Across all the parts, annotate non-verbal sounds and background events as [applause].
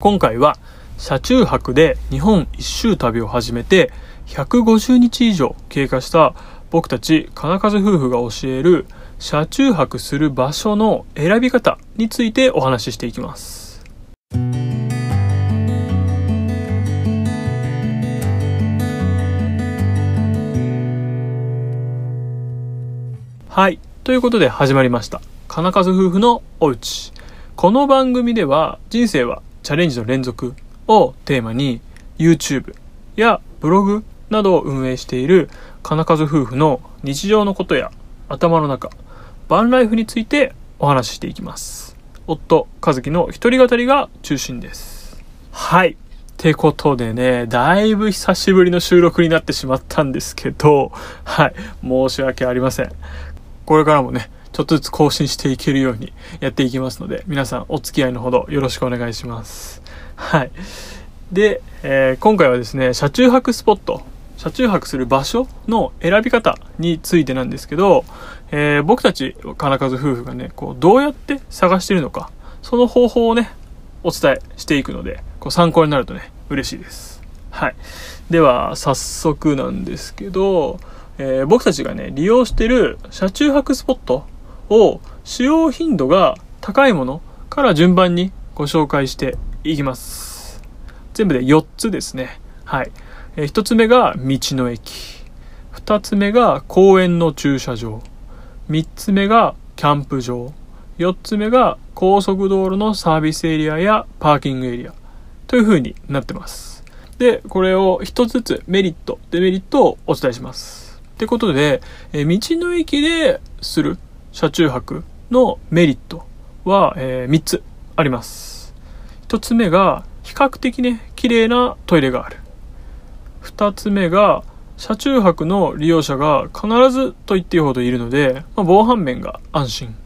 今回は車中泊で日本一周旅を始めて150日以上経過した僕たち金数夫婦が教える車中泊する場所の選び方についてお話ししていきます。はい。ということで始まりました。金数夫婦のおうち。この番組では人生はチャレンジの連続をテーマに YouTube やブログなどを運営している金数夫婦の日常のことや頭の中、バンライフについてお話ししていきます。夫、和樹の一人語りが中心です。はい。ってことでね、だいぶ久しぶりの収録になってしまったんですけど、はい。申し訳ありません。これからもね、ちょっとずつ更新していけるようにやっていきますので、皆さんお付き合いのほどよろしくお願いします。はい。で、えー今回はですね、車中泊スポット、車中泊する場所の選び方についてなんですけど、えー僕たち金数夫婦がね、こう、どうやって探してるのか、その方法をね、お伝えしていくので、こう参考になるとね、嬉しいです。はい。では、早速なんですけど、えー僕たちがね、利用してる車中泊スポットを使用頻度が高いものから順番にご紹介していきます。全部で4つですね。はい。え1つ目が道の駅。2つ目が公園の駐車場。3つ目がキャンプ場。4つ目が高速道路のサービスエリアやパーキングエリア。という風になってます。で、これを一つずつメリット、デメリットをお伝えします。ってことで、え道の駅でする車中泊のメリットは、え3つあります。1つ目が、比較的ね、綺麗なトイレがある。2つ目が、車中泊の利用者が必ずと言っていいほどいるので、まあ、防犯面が安心。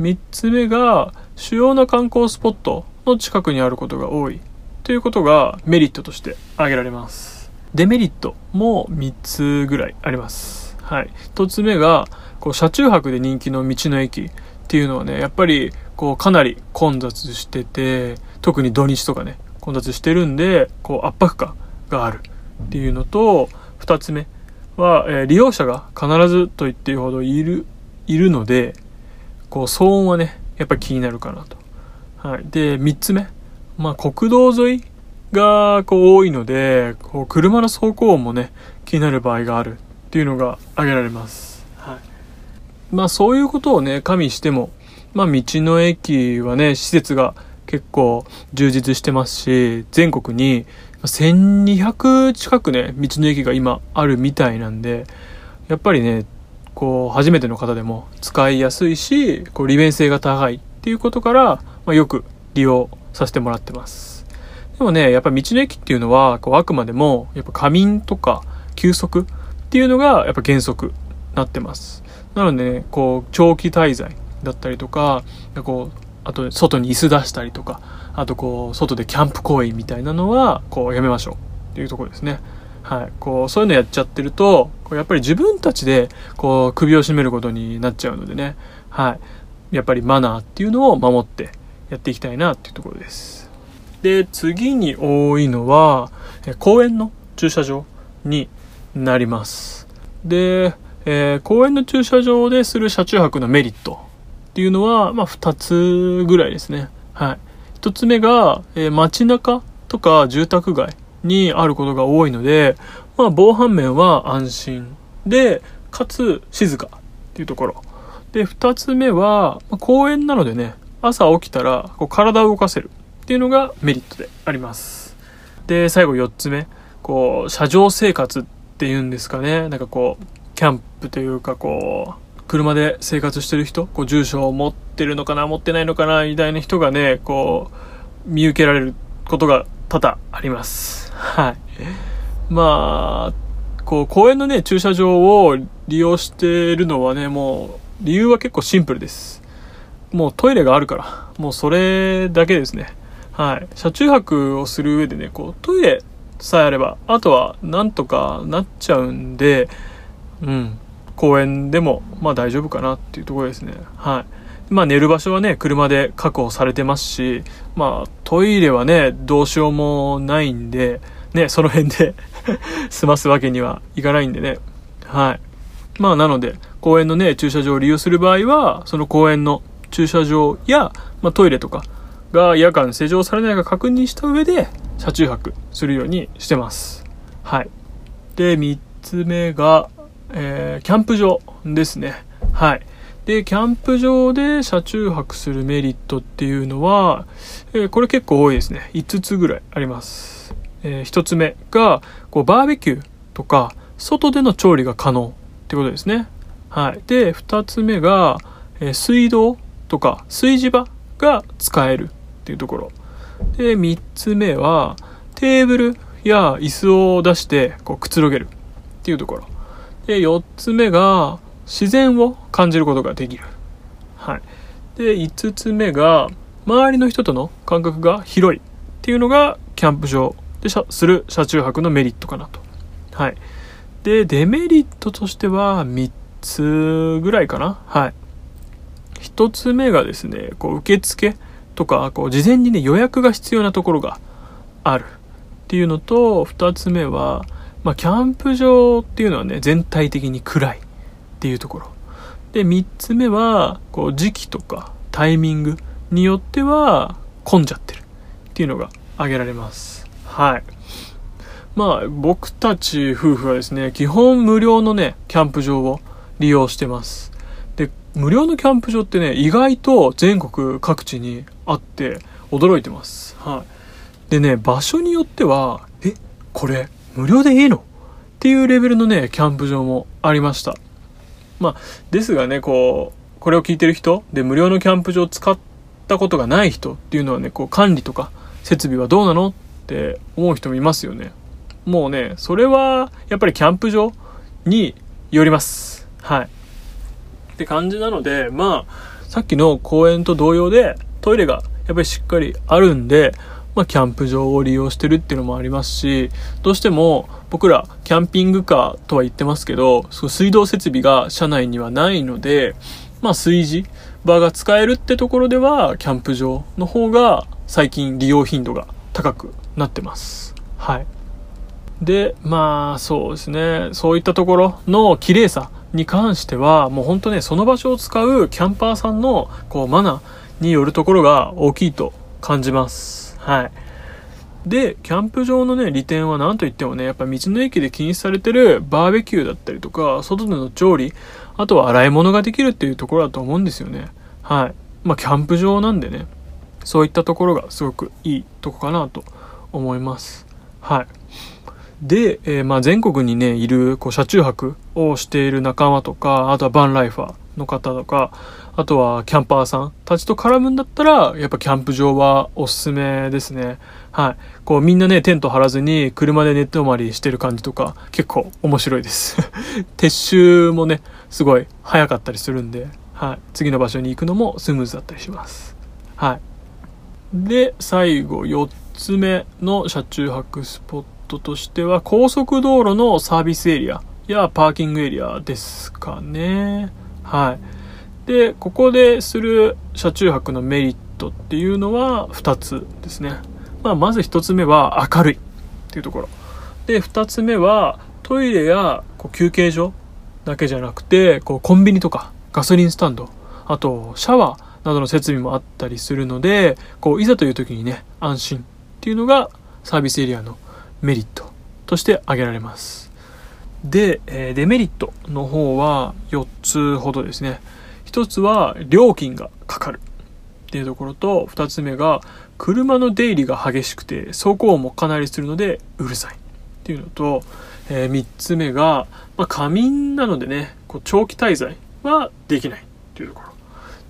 3つ目が、主要な観光スポットの近くにあることが多い。ということがメリットとして挙げられます。デメリットも3つぐらいあります。はい。1つ目が、こう、車中泊で人気の道の駅っていうのはね、やっぱり、こう、かなり混雑してて、特に土日とかね、混雑してるんで、こう、圧迫感があるっていうのと、2つ目は、えー利用者が必ずと言っていいほどいる、いるので、こう、騒音はね、やっぱり気になるかなと。はい。で、3つ目。まあ、国道沿いが、こう、多いので、こう、車の走行音もね、気になる場合があるっていうのが挙げられます。まあ、そういうことをね、加味しても、まあ、道の駅はね、施設が結構充実してますし、全国に1200近くね、道の駅が今あるみたいなんで、やっぱりね、こう、初めての方でも使いやすいし、こう、利便性が高いっていうことから、まあ、よく利用させてもらってます。でもね、やっぱ道の駅っていうのは、こう、あくまでも、やっぱ仮眠とか休息っていうのが、やっぱ原則なってます。なのでね、こう、長期滞在だったりとか、こう、あと、外に椅子出したりとか、あと、こう、外でキャンプ公演みたいなのは、こう、やめましょうっていうところですね。はい。こう、そういうのやっちゃってると、こうやっぱり自分たちで、こう、首を絞めることになっちゃうのでね。はい。やっぱりマナーっていうのを守ってやっていきたいなっていうところです。で、次に多いのは、公園の駐車場になります。で、えー公園の駐車場でする車中泊のメリットっていうのは、まあ、二つぐらいですね。はい。一つ目が、えー街中とか住宅街にあることが多いので、まあ、防犯面は安心で、かつ静かっていうところ。で、二つ目は、まあ公園なのでね、朝起きたらこう体を動かせるっていうのがメリットであります。で、最後四つ目。こう、車上生活っていうんですかね。なんかこう、キャンプというかこう、車で生活してる人、こう、住所を持ってるのかな、持ってないのかな、みたいな人がね、こう、見受けられることが多々あります。はい。まあ、こう、公園のね、駐車場を利用してるのはね、もう、理由は結構シンプルです。もうトイレがあるから、もうそれだけですね。はい。車中泊をする上でね、こう、トイレさえあれば、あとはなんとかなっちゃうんで、うん。公園でも、まあ大丈夫かなっていうところですね。はい。まあ寝る場所はね、車で確保されてますし、まあトイレはね、どうしようもないんで、ね、その辺で [laughs] 済ますわけにはいかないんでね。はい。まあなので、公園のね、駐車場を利用する場合は、その公園の駐車場や、まあ、トイレとかが夜間施錠されないか確認した上で、車中泊するようにしてます。はい。で、3つ目が、えー、キャンプ場ですね。はい。で、キャンプ場で車中泊するメリットっていうのは、えー、これ結構多いですね。5つぐらいあります。えー、1つ目が、こう、バーベキューとか、外での調理が可能ってことですね。はい。で、2つ目が、え、水道とか、炊事場が使えるっていうところ。で、3つ目は、テーブルや椅子を出して、こう、くつろげるっていうところ。で、4つ目が、自然を感じることができる。はい。で、5つ目が、周りの人との感覚が広いっていうのが、キャンプ場でする車中泊のメリットかなと。はい。で、デメリットとしては3つぐらいかな。はい。1つ目がですね、こう、受付とか、こう、事前にね、予約が必要なところがあるっていうのと、2つ目は、まあ、キャンプ場っていうのはね、全体的に暗い。っていうところ。で、3つ目は、こう、時期とかタイミングによっては混んじゃってるっていうのが挙げられます。はい。まあ、僕たち夫婦はですね、基本無料のね、キャンプ場を利用してます。で、無料のキャンプ場ってね、意外と全国各地にあって驚いてます。はい。でね、場所によっては、え、これ無料でいいの？っていうレベルのね、キャンプ場もありました。まあ、ですがね、こう、これを聞いてる人で無料のキャンプ場を使ったことがない人っていうのはね、こう管理とか設備はどうなの？って思う人もいますよね。もうね、それはやっぱりキャンプ場によります。はい。って感じなので、まあ、さっきの公園と同様でトイレがやっぱりしっかりあるんで、まあ、キャンプ場を利用してるっていうのもありますし、どうしても僕らキャンピングカーとは言ってますけど、そ水道設備が車内にはないので、まあ、炊事場が使えるってところでは、キャンプ場の方が最近利用頻度が高くなってます。はい。で、まあ、そうですね。そういったところの綺麗さに関しては、もう本当ね、その場所を使うキャンパーさんの、こう、マナーによるところが大きいと感じます。はい。で、キャンプ場のね、利点は何と言ってもね、やっぱ道の駅で禁止されてるバーベキューだったりとか、外での調理、あとは洗い物ができるっていうところだと思うんですよね。はい。まあ、キャンプ場なんでね、そういったところがすごくいいとこかなと思います。はい。で、えー、まあ全国にね、いる、こう、車中泊をしている仲間とか、あとはバンライファーの方とか、あとはキャンパーさんたちと絡むんだったら、やっぱキャンプ場はおすすめですね。はい。こうみんなね、テント張らずに車でネット泊まりしてる感じとか結構面白いです。[laughs] 撤収もね、すごい早かったりするんで、はい。次の場所に行くのもスムーズだったりします。はい。で、最後4つ目の車中泊スポットとしては高速道路のサービスエリアやパーキングエリアですかね。はい。で、ここでする車中泊のメリットっていうのは2つですね。まあ、まず1つ目は明るいっていうところ。で、2つ目はトイレやこう休憩所だけじゃなくて、こうコンビニとかガソリンスタンド、あとシャワーなどの設備もあったりするので、こういざという時にね、安心っていうのがサービスエリアのメリットとして挙げられます。で、えデメリットの方は4つほどですね。一つは料金がかかるっていうところと、二つ目が車の出入りが激しくて走行音もかなりするのでうるさいっていうのと、えー、つ目が、まあ、仮眠なのでね、こう長期滞在はできないっていうところ。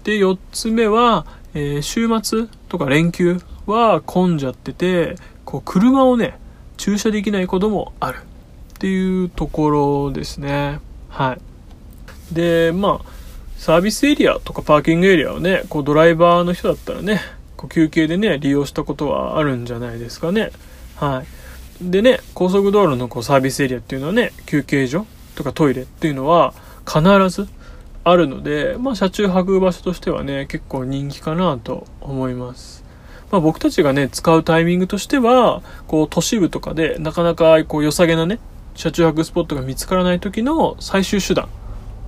で、四つ目は、えー、週末とか連休は混んじゃってて、こう車をね、駐車できないこともあるっていうところですね。はい。で、まあ、サービスエリアとかパーキングエリアをね、こうドライバーの人だったらね、こう休憩でね、利用したことはあるんじゃないですかね。はい。でね、高速道路のこうサービスエリアっていうのはね、休憩所とかトイレっていうのは必ずあるので、まあ、車中泊場所としてはね、結構人気かなと思います。まあ、僕たちがね、使うタイミングとしては、こう、都市部とかで、なかなか、こう、良さげなね、車中泊スポットが見つからない時の最終手段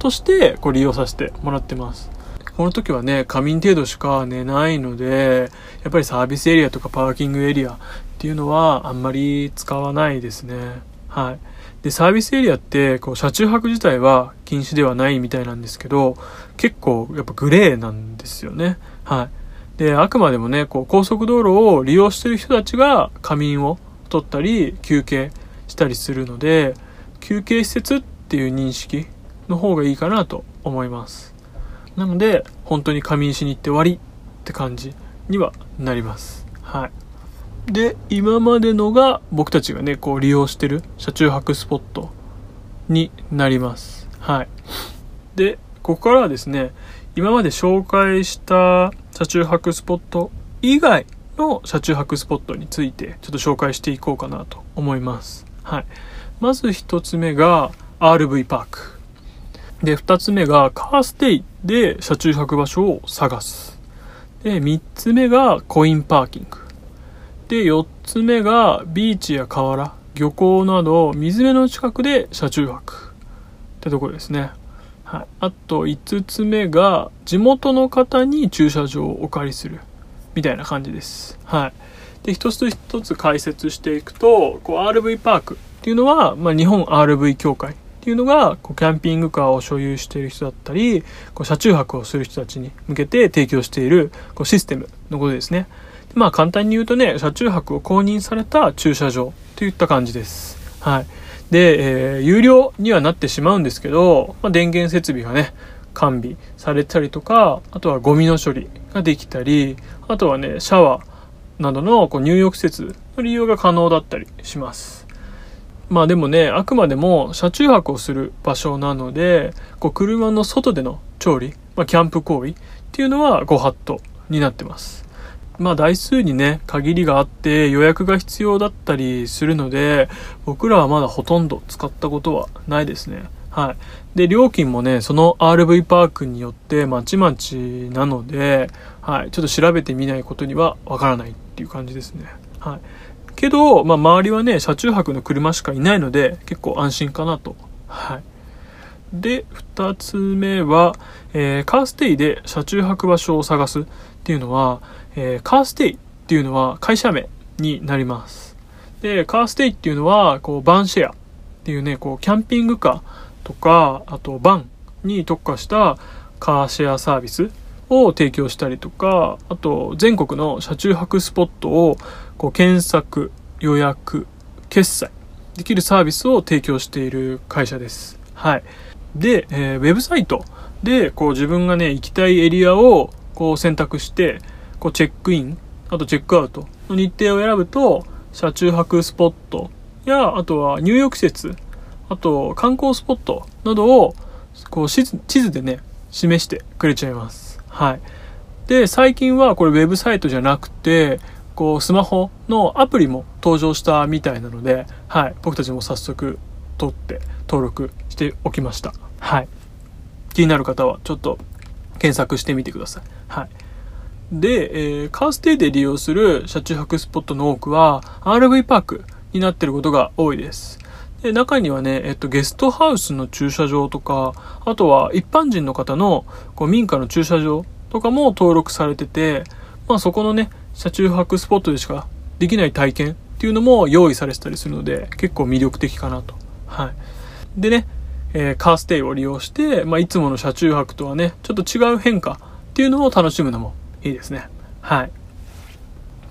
として、こう、利用させてもらってます。この時はね、仮眠程度しか寝ないので、やっぱりサービスエリアとかパーキングエリアっていうのはあんまり使わないですね。はい。で、サービスエリアって、こう、車中泊自体は禁止ではないみたいなんですけど、結構やっぱグレーなんですよね。はい。で、あくまでもね、こう、高速道路を利用してる人たちが仮眠を取ったり、休憩したりするので、休憩施設っていう認識の方がいいかなと思います。なので、本当に仮眠しに行って終わりって感じにはなります。はい。で、今までのが僕たちがね、こう利用してる車中泊スポットになります。はい。で、ここからはですね、今まで紹介した車中泊スポット以外の車中泊スポットについてちょっと紹介していこうかなと思います。はい。まず一つ目が RV パーク。で、二つ目がカーステイで車中泊場所を探す。で、三つ目がコインパーキング。で、四つ目がビーチや河原、漁港など水辺の近くで車中泊。ってところですね。はい、あと5つ目が地元の方に駐車場をお借りするみたいな感じです。はい、で一つ一つ解説していくとこう RV パークっていうのは、まあ、日本 RV 協会っていうのがこうキャンピングカーを所有している人だったりこう車中泊をする人たちに向けて提供しているこうシステムのことですね。まあ簡単に言うとね車中泊を公認された駐車場といった感じです。はい。で、えー、有料にはなってしまうんですけど、まあ、電源設備がね、完備されたりとか、あとはゴミの処理ができたり、あとはね、シャワーなどのこう入浴施設の利用が可能だったりします。まあでもね、あくまでも車中泊をする場所なので、こう車の外での調理、まあ、キャンプ行為っていうのはご法度になってます。まあ台数にね、限りがあって予約が必要だったりするので、僕らはまだほとんど使ったことはないですね。はい。で、料金もね、その RV パークによってまちまちなので、はい。ちょっと調べてみないことにはわからないっていう感じですね。はい。けど、まあ周りはね、車中泊の車しかいないので、結構安心かなと。はい。で、二つ目は、えー、カーステイで車中泊場所を探すっていうのは、えー、カーステイっていうのは会社名になります。で、カーステイっていうのは、こう、バンシェアっていうね、こう、キャンピングカーとか、あと、バンに特化したカーシェアサービスを提供したりとか、あと、全国の車中泊スポットを、こう、検索、予約、決済できるサービスを提供している会社です。はい。で、えー、ウェブサイトで、こう、自分がね、行きたいエリアを、こう、選択して、こうチェックイン、あとチェックアウトの日程を選ぶと、車中泊スポットや、あとは入浴施設、あと観光スポットなどを、こう地図でね、示してくれちゃいます。はい。で、最近はこれウェブサイトじゃなくて、こうスマホのアプリも登場したみたいなので、はい。僕たちも早速取って登録しておきました。はい。気になる方はちょっと検索してみてください。はい。で、えー、カーステイで利用する車中泊スポットの多くは RV パークになってることが多いです。で、中にはね、えっと、ゲストハウスの駐車場とか、あとは一般人の方のこう民家の駐車場とかも登録されてて、まあそこのね、車中泊スポットでしかできない体験っていうのも用意されてたりするので、結構魅力的かなと。はい。でね、えー、カーステイを利用して、まあいつもの車中泊とはね、ちょっと違う変化っていうのを楽しむのもいいですね。はい。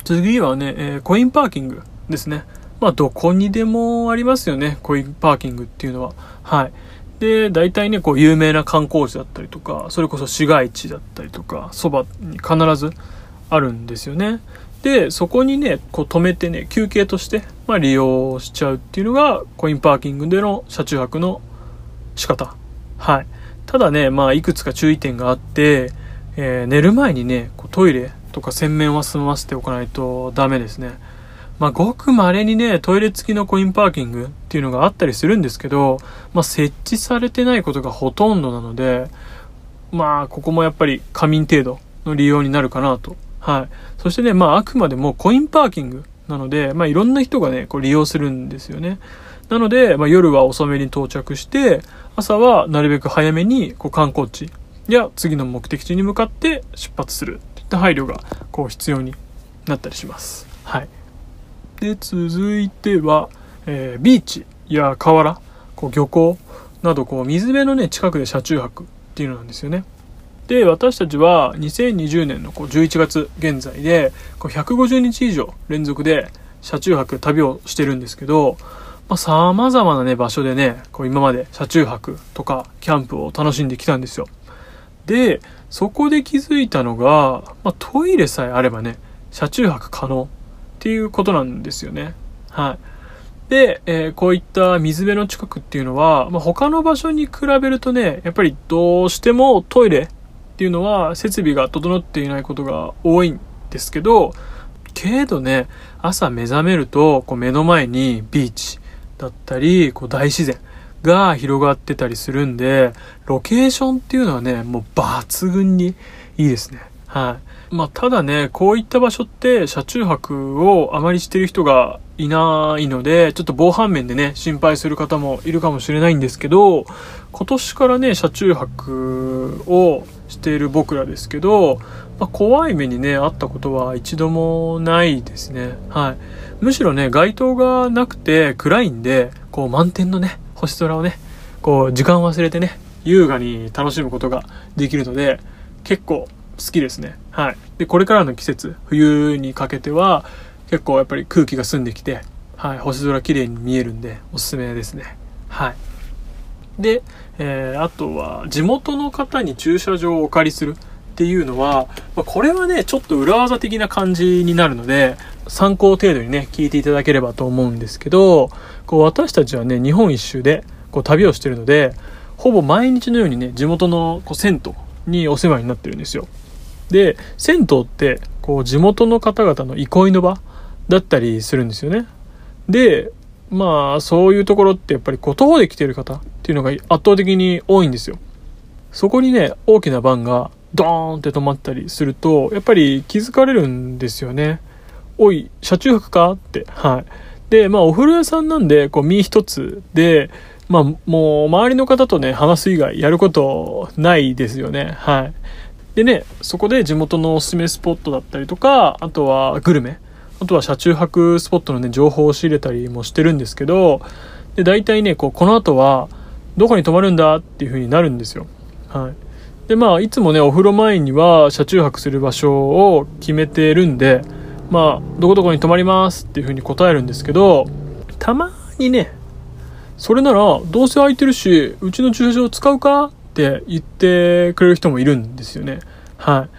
次はね、えー、コインパーキングですね。まあ、どこにでもありますよね、コインパーキングっていうのは。はい。で、大体ね、こう、有名な観光地だったりとか、それこそ市街地だったりとか、そばに必ずあるんですよね。で、そこにね、こう止めてね、休憩として、まあ、利用しちゃうっていうのが、コインパーキングでの車中泊の仕方。はい。ただね、まあ、いくつか注意点があって、えー、寝る前にね、こうトイレとか洗面は済ませておかないとダメですね。まあ、ごく稀にね、トイレ付きのコインパーキングっていうのがあったりするんですけど、まあ、設置されてないことがほとんどなので、まあ、ここもやっぱり仮眠程度の利用になるかなと。はい。そしてね、まあ、あくまでもコインパーキングなので、まあ、いろんな人がね、こう利用するんですよね。なので、まあ、夜は遅めに到着して、朝はなるべく早めにこう観光地や次の目的地に向かって出発するといった配慮がこう必要になったりします。はい。で、続いては、えー、ビーチや河原、こう漁港などこう水辺のね、近くで車中泊っていうのなんですよね。で、私たちは2020年のこう11月現在でこう150日以上連続で車中泊旅をしてるんですけどさ、まあ、様々なね、場所でね、こう今まで車中泊とかキャンプを楽しんできたんですよ。で、そこで気づいたのが、まあ、トイレさえあればね、車中泊可能っていうことなんですよね。はい。で、えー、こういった水辺の近くっていうのは、まあ、他の場所に比べるとね、やっぱりどうしてもトイレっていうのは設備が整っていないことが多いんですけど、けどね、朝目覚めると、こう目の前にビーチだったり、こう大自然が広がってたりするんで、ロケーションっていうのはね、もう抜群にいいですね。はい。まあ、ただね、こういった場所って車中泊をあまりしてる人がいないので、ちょっと防犯面でね、心配する方もいるかもしれないんですけど、今年からね、車中泊をしている僕らですけど、まあ、怖い目にね、あったことは一度もないですね。はい。むしろね、街灯がなくて暗いんで、こう満天のね、星空をね、こう時間忘れてね、優雅に楽しむことができるので、結構好きですね。はい。で、これからの季節、冬にかけては、結構やっぱり空気が澄んできて、はい、星空綺麗に見えるんで、おすすめですね。はい。で、えー、あとは、地元の方に駐車場をお借りするっていうのは、まこれはね、ちょっと裏技的な感じになるので、参考程度にね、聞いていただければと思うんですけど、こう私たちはね、日本一周でこう旅をしてるので、ほぼ毎日のようにね、地元のこう銭湯にお世話になってるんですよ。で、銭湯って、こう地元の方々の憩いの場だったりするんですよね。で、まあ、そういうところってやっぱりこう徒歩で来てる方っていうのが圧倒的に多いんですよ。そこにね、大きなバンがドーンって止まったりすると、やっぱり気づかれるんですよね。おい、車中泊かって。はい。で、まあ、お風呂屋さんなんで、こう、身一つで、まあ、もう、周りの方とね、話す以外やることないですよね。はい。でね、そこで地元のおすすめスポットだったりとか、あとはグルメ、あとは車中泊スポットのね、情報を仕入れたりもしてるんですけど、で、大体ね、こう、この後は、どこに泊まるんだっていう風になるんですよ。はい。で、まあ、いつもね、お風呂前には車中泊する場所を決めてるんで、まあ、どこどこに泊まりますっていう風に答えるんですけど、たまにね、それなら、どうせ空いてるし、うちの駐車場使うかって言ってくれる人もいるんですよね。は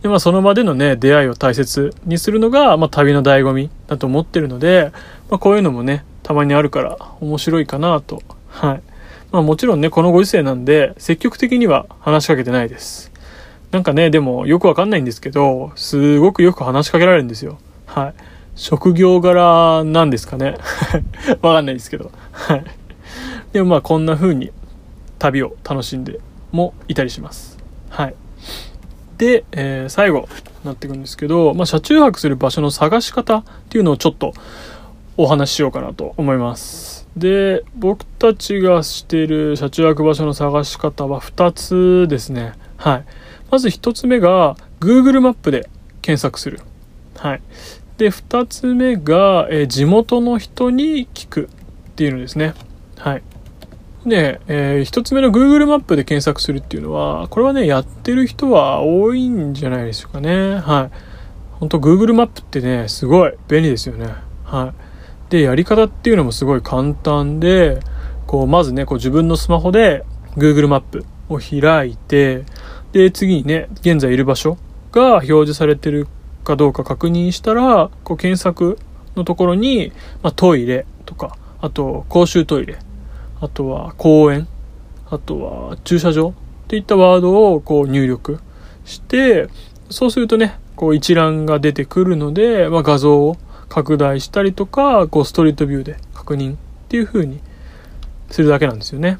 い。で、まあ、その場でのね、出会いを大切にするのが、まあ、旅の醍醐味だと思ってるので、まあ、こういうのもね、たまにあるから面白いかなと。はい。まあもちろんね、このご時世なんで、積極的には話しかけてないです。なんかね、でもよくわかんないんですけど、すごくよく話しかけられるんですよ。はい。職業柄なんですかね。[laughs] わかんないですけど。はい。でもまあこんな風に旅を楽しんでもいたりします。はい。で、えー、最後なっていくんですけど、まあ車中泊する場所の探し方っていうのをちょっとお話ししようかなと思います。で、僕たちがしている車中泊場所の探し方は2つですね。はい。まず1つ目が Google マップで検索する。はい。で、2つ目が、え地元の人に聞くっていうのですね。はい。で、えー、1つ目の Google マップで検索するっていうのは、これはね、やってる人は多いんじゃないでしょうかね。はい。本当 Google マップってね、すごい便利ですよね。はい。で、やり方っていうのもすごい簡単で、こう、まずね、こう自分のスマホで Google マップを開いて、で、次にね、現在いる場所が表示されてるかどうか確認したら、こう検索のところに、まあ、トイレとか、あと公衆トイレ、あとは公園、あとは駐車場っていったワードをこう入力して、そうするとね、こう一覧が出てくるので、まあ、画像を拡大したりとか、こうストリートビューで確認っていう風にするだけなんですよね。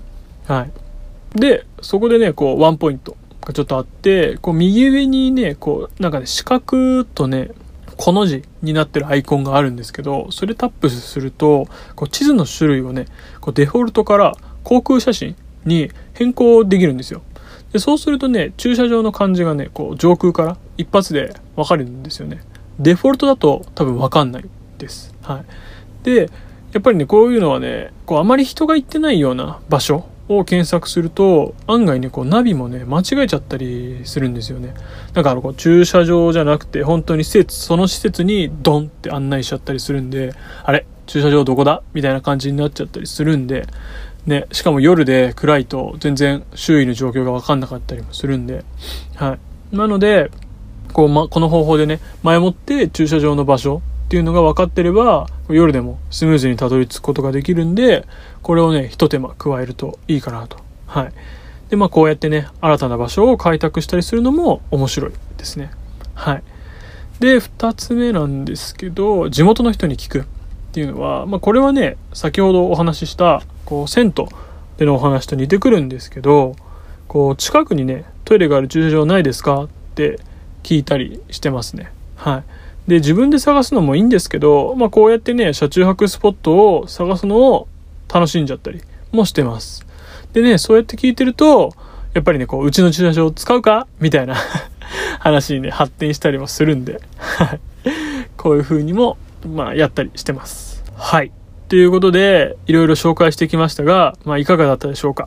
はい。で、そこでね、こうワンポイントがちょっとあって、こう右上にね、こう、なんかね、四角とね、この字になってるアイコンがあるんですけど、それタップすると、こう地図の種類をね、こうデフォルトから航空写真に変更できるんですよ。でそうするとね、駐車場の感じがね、こう上空から一発でわかるんですよね。デフォルトだと多分わかんないです。はい。で、やっぱりね、こういうのはね、こうあまり人が行ってないような場所を検索すると、案外ね、こうナビもね、間違えちゃったりするんですよね。だからこう駐車場じゃなくて、本当に施設、その施設にドンって案内しちゃったりするんで、あれ？駐車場どこだ？みたいな感じになっちゃったりするんで、ね、しかも夜で暗いと全然周囲の状況がわかんなかったりもするんで、はい。なので、こう、ま、この方法でね、前もって駐車場の場所っていうのが分かってれば、夜でもスムーズにたどり着くことができるんで、これをね、一手間加えるといいかなと。はい。で、まあこうやってね、新たな場所を開拓したりするのも面白いですね。はい。で、二つ目なんですけど、地元の人に聞くっていうのは、まあこれはね、先ほどお話しした、こう、銭湯でのお話と似てくるんですけど、こう、近くにね、トイレがある駐車場ないですかって聞いたりしてますね。はい。で、自分で探すのもいいんですけど、まあこうやってね、車中泊スポットを探すのを楽しんじゃったりもしてます。でね、そうやって聞いてると、やっぱりね、こう、うちの駐車場使うか？みたいな [laughs] 話にね、発展したりもするんで、こういう風にも、まあ、やったりしてます。はい。ということで、いろいろ紹介してきましたが、まあ、いかがだったでしょうか？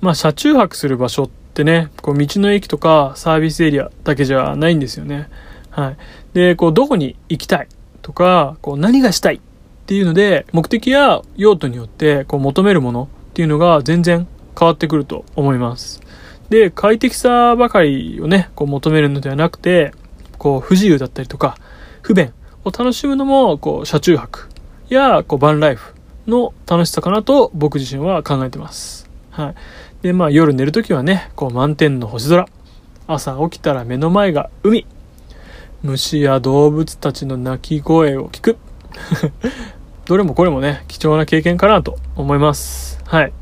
まあ、車中泊する場所ってね、こう、道の駅とかサービスエリアだけじゃないんですよね。はい。で、こう、どこに行きたいとか、こう、何がしたいっていうので、目的や用途によって、こう、求めるものっていうのが全然変わってくると思います。で、快適さばかりをね、こう、求めるのではなくて、こう、不自由だったりとか、不便を楽しむのも、こう、車中泊や、こう、バンライフの楽しさかなと僕自身は考えてます。はい。で、まあ、夜寝るときはね、こう、満天の星空。朝起きたら目の前が海。虫や動物たちの鳴き声を聞く。[laughs] どれもこれもね、貴重な経験かなと思います。はい。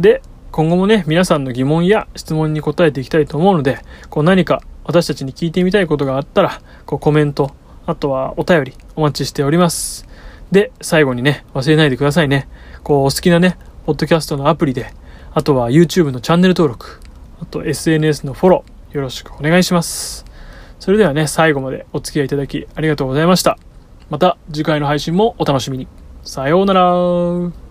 で、今後もね、皆さんの疑問や質問に答えていきたいと思うので、こう何か私たちに聞いてみたいことがあったら、こうコメント、あとはお便りお待ちしております。で、最後にね、忘れないでくださいね。こう、お好きなね、ポッドキャストのアプリで、あとは YouTube のチャンネル登録、あと SNS のフォロー、よろしくお願いします。それではね、最後までお付き合いいただきありがとうございました。また次回の配信もお楽しみに。さようなら